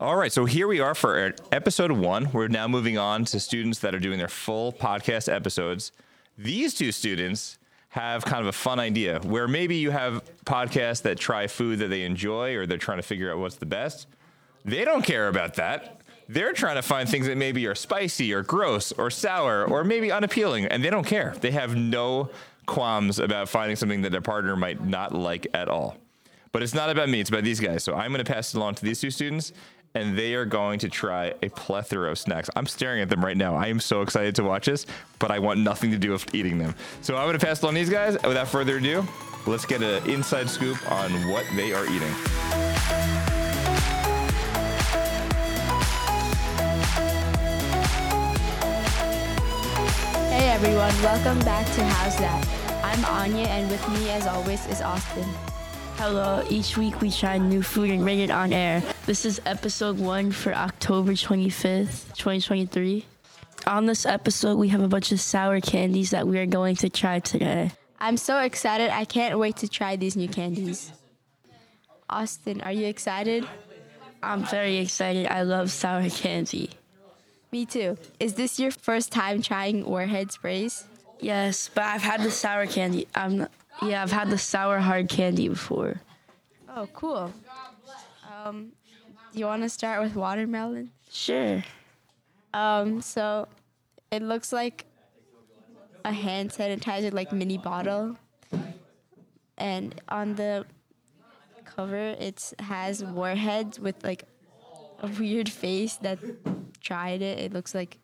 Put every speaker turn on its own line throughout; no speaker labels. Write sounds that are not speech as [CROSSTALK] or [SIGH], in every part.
All right, so here we are for episode one. We're now moving on to students that are doing their full podcast episodes. These two students have kind of a fun idea where maybe you have podcasts that try food that they enjoy or they're trying to figure out what's the best. They don't care about that. They're trying to find things that maybe are spicy or gross or sour or maybe unappealing, and they don't care. They have no qualms about finding something that their partner might not like at all. But it's not about me, it's about these guys. So I'm going to pass it along to these two students, and they are going to try a plethora of snacks. I'm staring at them right now. I am so excited to watch this, but I want nothing to do with eating them. So I'm to pass on these guys. Without further ado, let's get an inside scoop on what they are eating.
Hey everyone, welcome back to How's That? I'm Aanya, and with me, as always, is Austin.
Hello, each week we try new food and rate it on air. This is episode one for October 25th, 2023. On this episode, we have a bunch of sour candies that we are going to try today.
I'm so excited, I can't wait to try these new candies. Austin, are you excited?
I'm very excited. I love sour candy.
Me too. Is this your first time trying Warhead sprays?
Yes, but I've had the sour candy. I'm yeah, I've had the sour hard candy before.
Oh, cool. Um, do you want to start with watermelon?
Sure.
Um, so it looks like a hand sanitizer, like mini bottle, and on the cover it has warheads with like a weird face that tried it. It looks like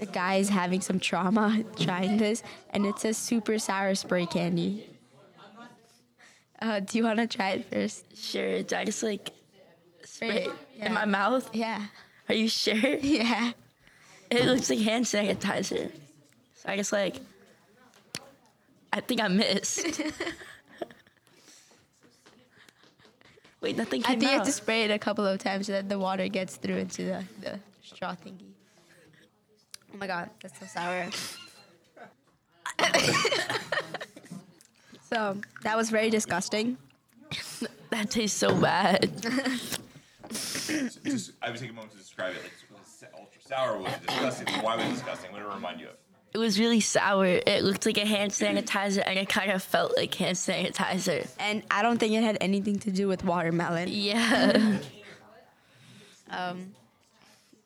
the guy is having some trauma [LAUGHS] trying this, and it says super sour spray candy. Uh, do you want to try it first?
Sure. Do I just like spray it
Yeah.
in my mouth?
Yeah.
Are you sure? [LAUGHS]
Yeah.
It looks like hand sanitizer. So I just like, I think I missed. [LAUGHS] Wait, nothing came I
think you have to spray it a couple of times so that the water gets through into the, the straw thingy. Oh my god, that's so sour. [LAUGHS] so that was very disgusting. [LAUGHS]
that tastes so bad.
Just, I would take a moment to describe it. Like, ultra sour was disgusting. Why was it disgusting? What did it remind you of?
It was really sour. It looked like a hand sanitizer, and it kind of felt like hand sanitizer.
And I don't think it had anything to do with watermelon.
Yeah.
Um,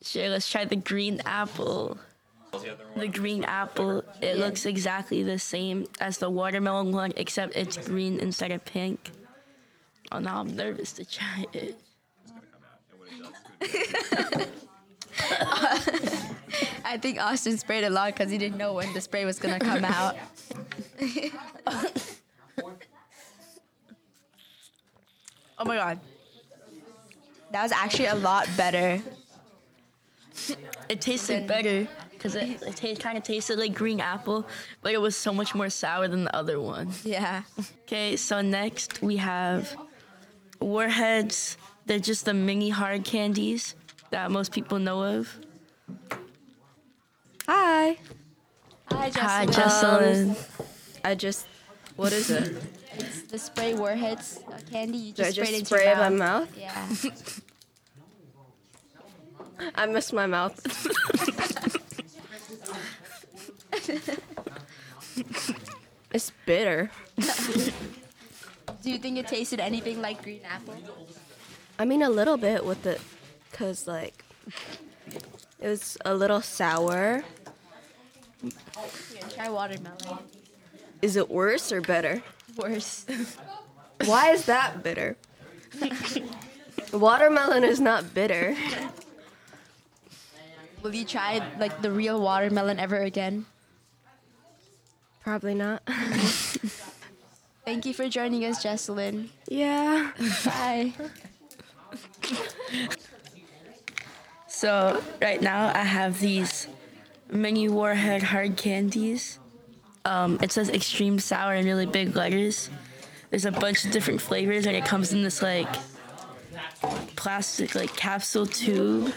sure, let's try the green apple. The green apple, it looks exactly the same as the watermelon one, except it's green instead of pink. Oh, now I'm nervous to try it. [LAUGHS]
I think Austin sprayed a lot because he didn't know when the spray was gonna come out. [LAUGHS] oh my god. That was actually a lot better.
It tasted better because it, it ta- kind of tasted like green apple, but it was so much more sour than the other one.
Yeah.
Okay, so next we have Warheads. They're just the mini hard candies that most people know of.
Hi. Hi,
Hi,
Jesselyn.
Jesselyn.
I just, what is it?
It's the spray warheads uh, candy. You
Do I
just, spray it
just
into
spray
your
it in my
mouth.
mouth?
Yeah. [LAUGHS]
I missed my mouth. [LAUGHS] [LAUGHS] it's bitter.
Do you think it tasted anything like green apple?
I mean, a little bit with it, cause like it was a little sour.
Here, try watermelon.
Is it worse or better?
Worse. [LAUGHS]
Why is that bitter? [LAUGHS] Watermelon is not bitter.
Will you try like the real watermelon ever again?
Probably not. [LAUGHS]
Thank you for joining us, Jesselyn.
yeah.
Bye. [LAUGHS]
So right now I have these mini Warhead hard candies. Um, it says extreme sour in really big letters. There's a bunch of different flavors, and it comes in this like plastic like capsule tube.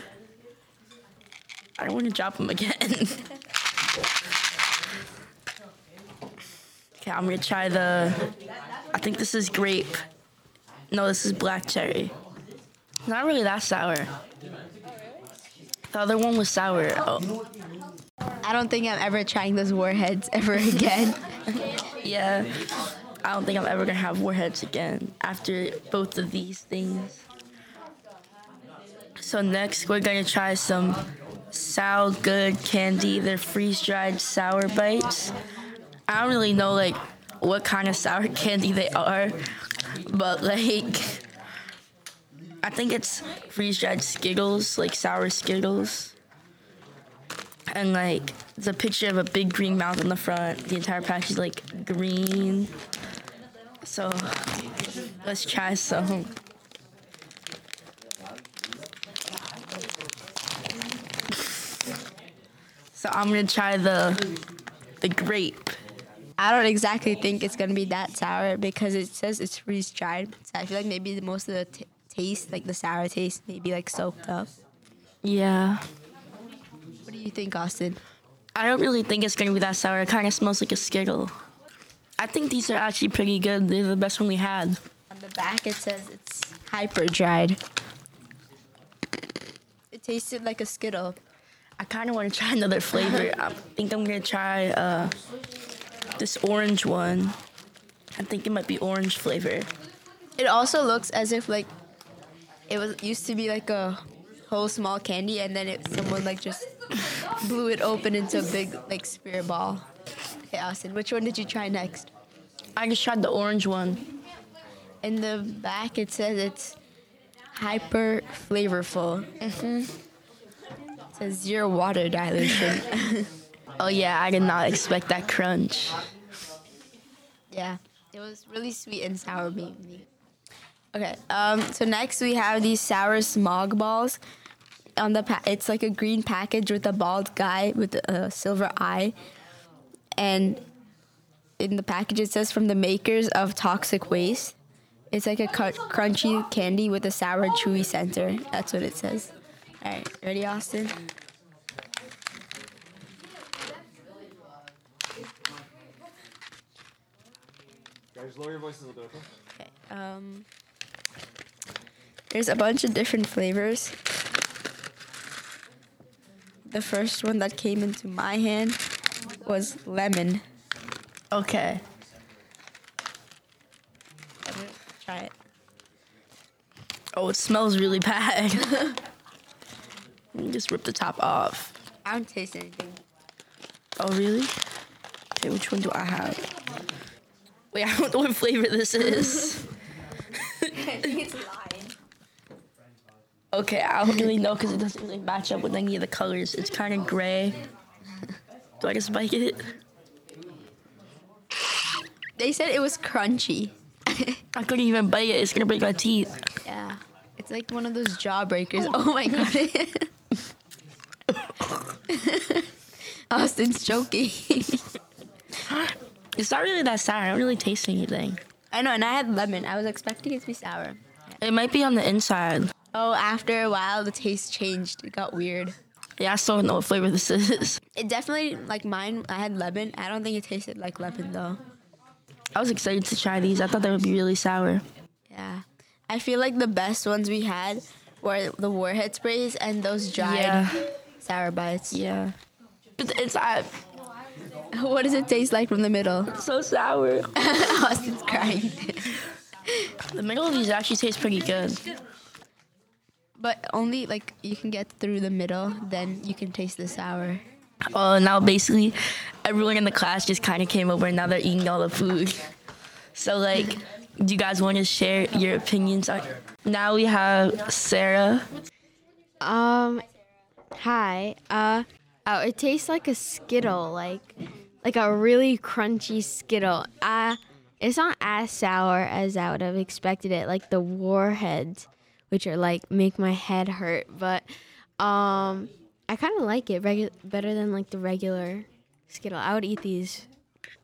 I don't want to drop them again. [LAUGHS] okay, I'm gonna try the. I think this is grape. No, this is black cherry. Not really that sour. The other one was sour. Oh,
I don't think I'm ever trying those warheads ever [LAUGHS] again.
yeah. I don't think I'm ever gonna have warheads again after both of these things. So next we're gonna try some Sal Good candy. They're freeze dried sour bites. I don't really know like what kind of sour [LAUGHS] candy they are, but like I think it's freeze dried Skittles, like sour Skittles. And like it's a picture of a big green mouth on the front. The entire package is like green. So let's try some. [LAUGHS] So I'm gonna try the the grape.
I don't exactly think it's gonna be that sour because it says it's freeze dried. So I feel like maybe the most of the t- taste, like the sour taste, maybe like soaked up.
Yeah.
What do you think, Austin?
I don't really think it's gonna be that sour. It kind of smells like a Skittle. I think these are actually pretty good. They're the best one we had.
On the back it says it's hyper dried. It tasted like a Skittle.
I kind of want to try another flavor. I think I'm gonna try uh, this orange one. I think it might be orange flavor.
It also looks as if like it was used to be like a whole small candy and then it someone like just [LAUGHS] blew it open into a big like spear ball. Okay, Austin, which one did you try next?
I just tried the orange one.
In the back it says it's hyper flavorful. Mm-hmm. It says zero water dilution. [LAUGHS]
Oh yeah, I did not expect that crunch.
yeah, it was really sweet and sour maybe. Okay, um, so next we have these sour smog balls. On the pa- it's like a green package with a bald guy with a silver eye, and in the package it says from the makers of Toxic Waste. It's like a cr- crunchy candy with a sour, chewy center. That's what it says. All right, ready, Austin?
Guys, lower your voices a little bit, okay?
Okay. Um, there's a bunch of different flavors. The first one that came into my hand was lemon.
Okay.
Try it.
Oh, it smells really bad. [LAUGHS] Let me just rip the top off.
I don't taste anything.
Oh really? Okay, which one do I have? Wait, [LAUGHS] I don't know what flavor this is.
I think it's lime.
Okay, I don't really know because it doesn't really match up with any of the colors. It's kind of gray. Do I just bite it?
They said it was crunchy.
I couldn't even bite it. It's gonna break my teeth.
Yeah. It's like one of those jawbreakers. [LAUGHS] Oh my god. [LAUGHS] Austin's joking.
It's not really that sour. I don't really taste anything.
I know, and I had lemon. I was expecting it to be sour.
It might be on the inside.
Oh, after a while, the taste changed. It got weird.
Yeah, I still don't know what flavor this is.
It definitely like mine. I had lemon. I don't think it tasted like lemon though.
I was excited to try these. I thought they would be really sour.
Yeah, I feel like the best ones we had were the warhead sprays and those dried
Yeah.
sour bites.
Yeah. But the inside, [LAUGHS]
What does it taste like from the middle?
so sour. [LAUGHS]
Austin's crying.
The middle of these actually taste pretty good.
but only like you can get through the middle, then you can taste the sour.
Oh, now basically everyone in the class just kind of came over and now they're eating all the food. So, like, do you guys want to share your opinions? on Now we have Sarah.
Um, hi. Uh, oh, it tastes like a Skittle, like like a really crunchy Skittle. Uh, it's not as sour as I would have expected it, like the warheads, which are like make my head hurt. But um, I kind of like it regu- better than like the regular Skittle. I would eat these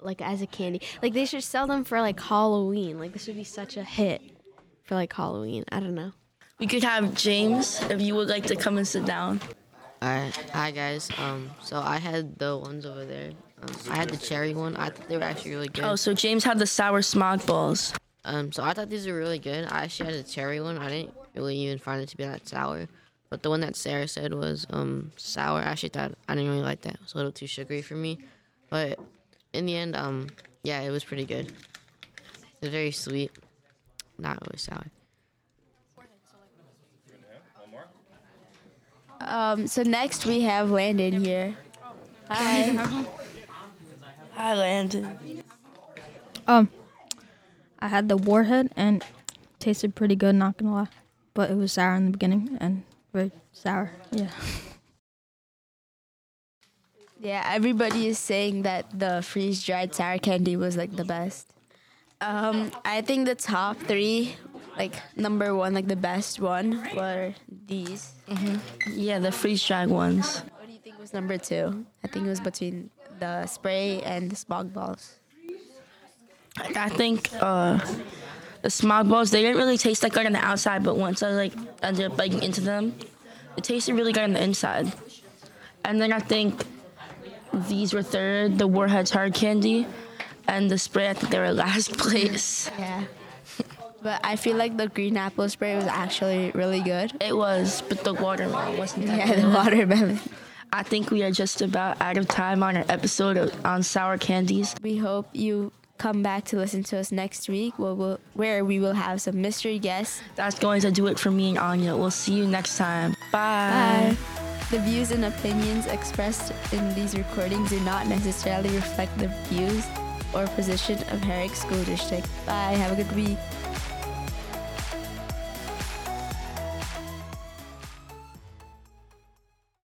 like as a candy. Like they should sell them for like Halloween. Like this would be such a hit for like Halloween. I don't know.
We could have James if you would like to come and sit down.
Alright, hi guys. Um, so I had the ones over there. Um, I had the cherry one. I thought they were actually really good.
Oh, so James had the sour smog balls.
Um, so I thought these were really good. I actually had the cherry one. I didn't really even find it to be that sour. But the one that Sarah said was um, sour. I actually thought I didn't really like that. It was a little too sugary for me. But in the end, um, yeah, it was pretty good. It's very sweet, not really sour.
Um, so next we have Landon here. Hi. [LAUGHS]
Hi, Landon.
Um, I had the warhead and it tasted pretty good. Not gonna lie, but it was sour in the beginning and very sour. Yeah. [LAUGHS]
Yeah, everybody is saying that the freeze dried sour candy was like the best. Um, I think the top three, like number one, like the best one, were these.
Yeah, the freeze dried ones.
What do you think was number two? I think it was between the spray and the smog balls.
I think uh, the smog balls they didn't really taste that good on the outside, but once I like ended up biting into them, it tasted really good on the inside. And then I think these were third, the Warheads hard candy, and the spray. I think they were [LAUGHS] last place.
Yeah. But I feel like the green apple spray was actually really good.
It was, but the watermelon wasn't that
Yeah,
good.
the watermelon.
I think we are just about out of time on our episode of, on sour candies.
We hope you come back to listen to us next week where, we'll, where we will have some mystery guests.
That's going to do it for me and Aanya. We'll see you next time. Bye.
Bye. The views and opinions expressed in these recordings do not necessarily reflect the views or position of Herricks School District. Bye. Have a good week.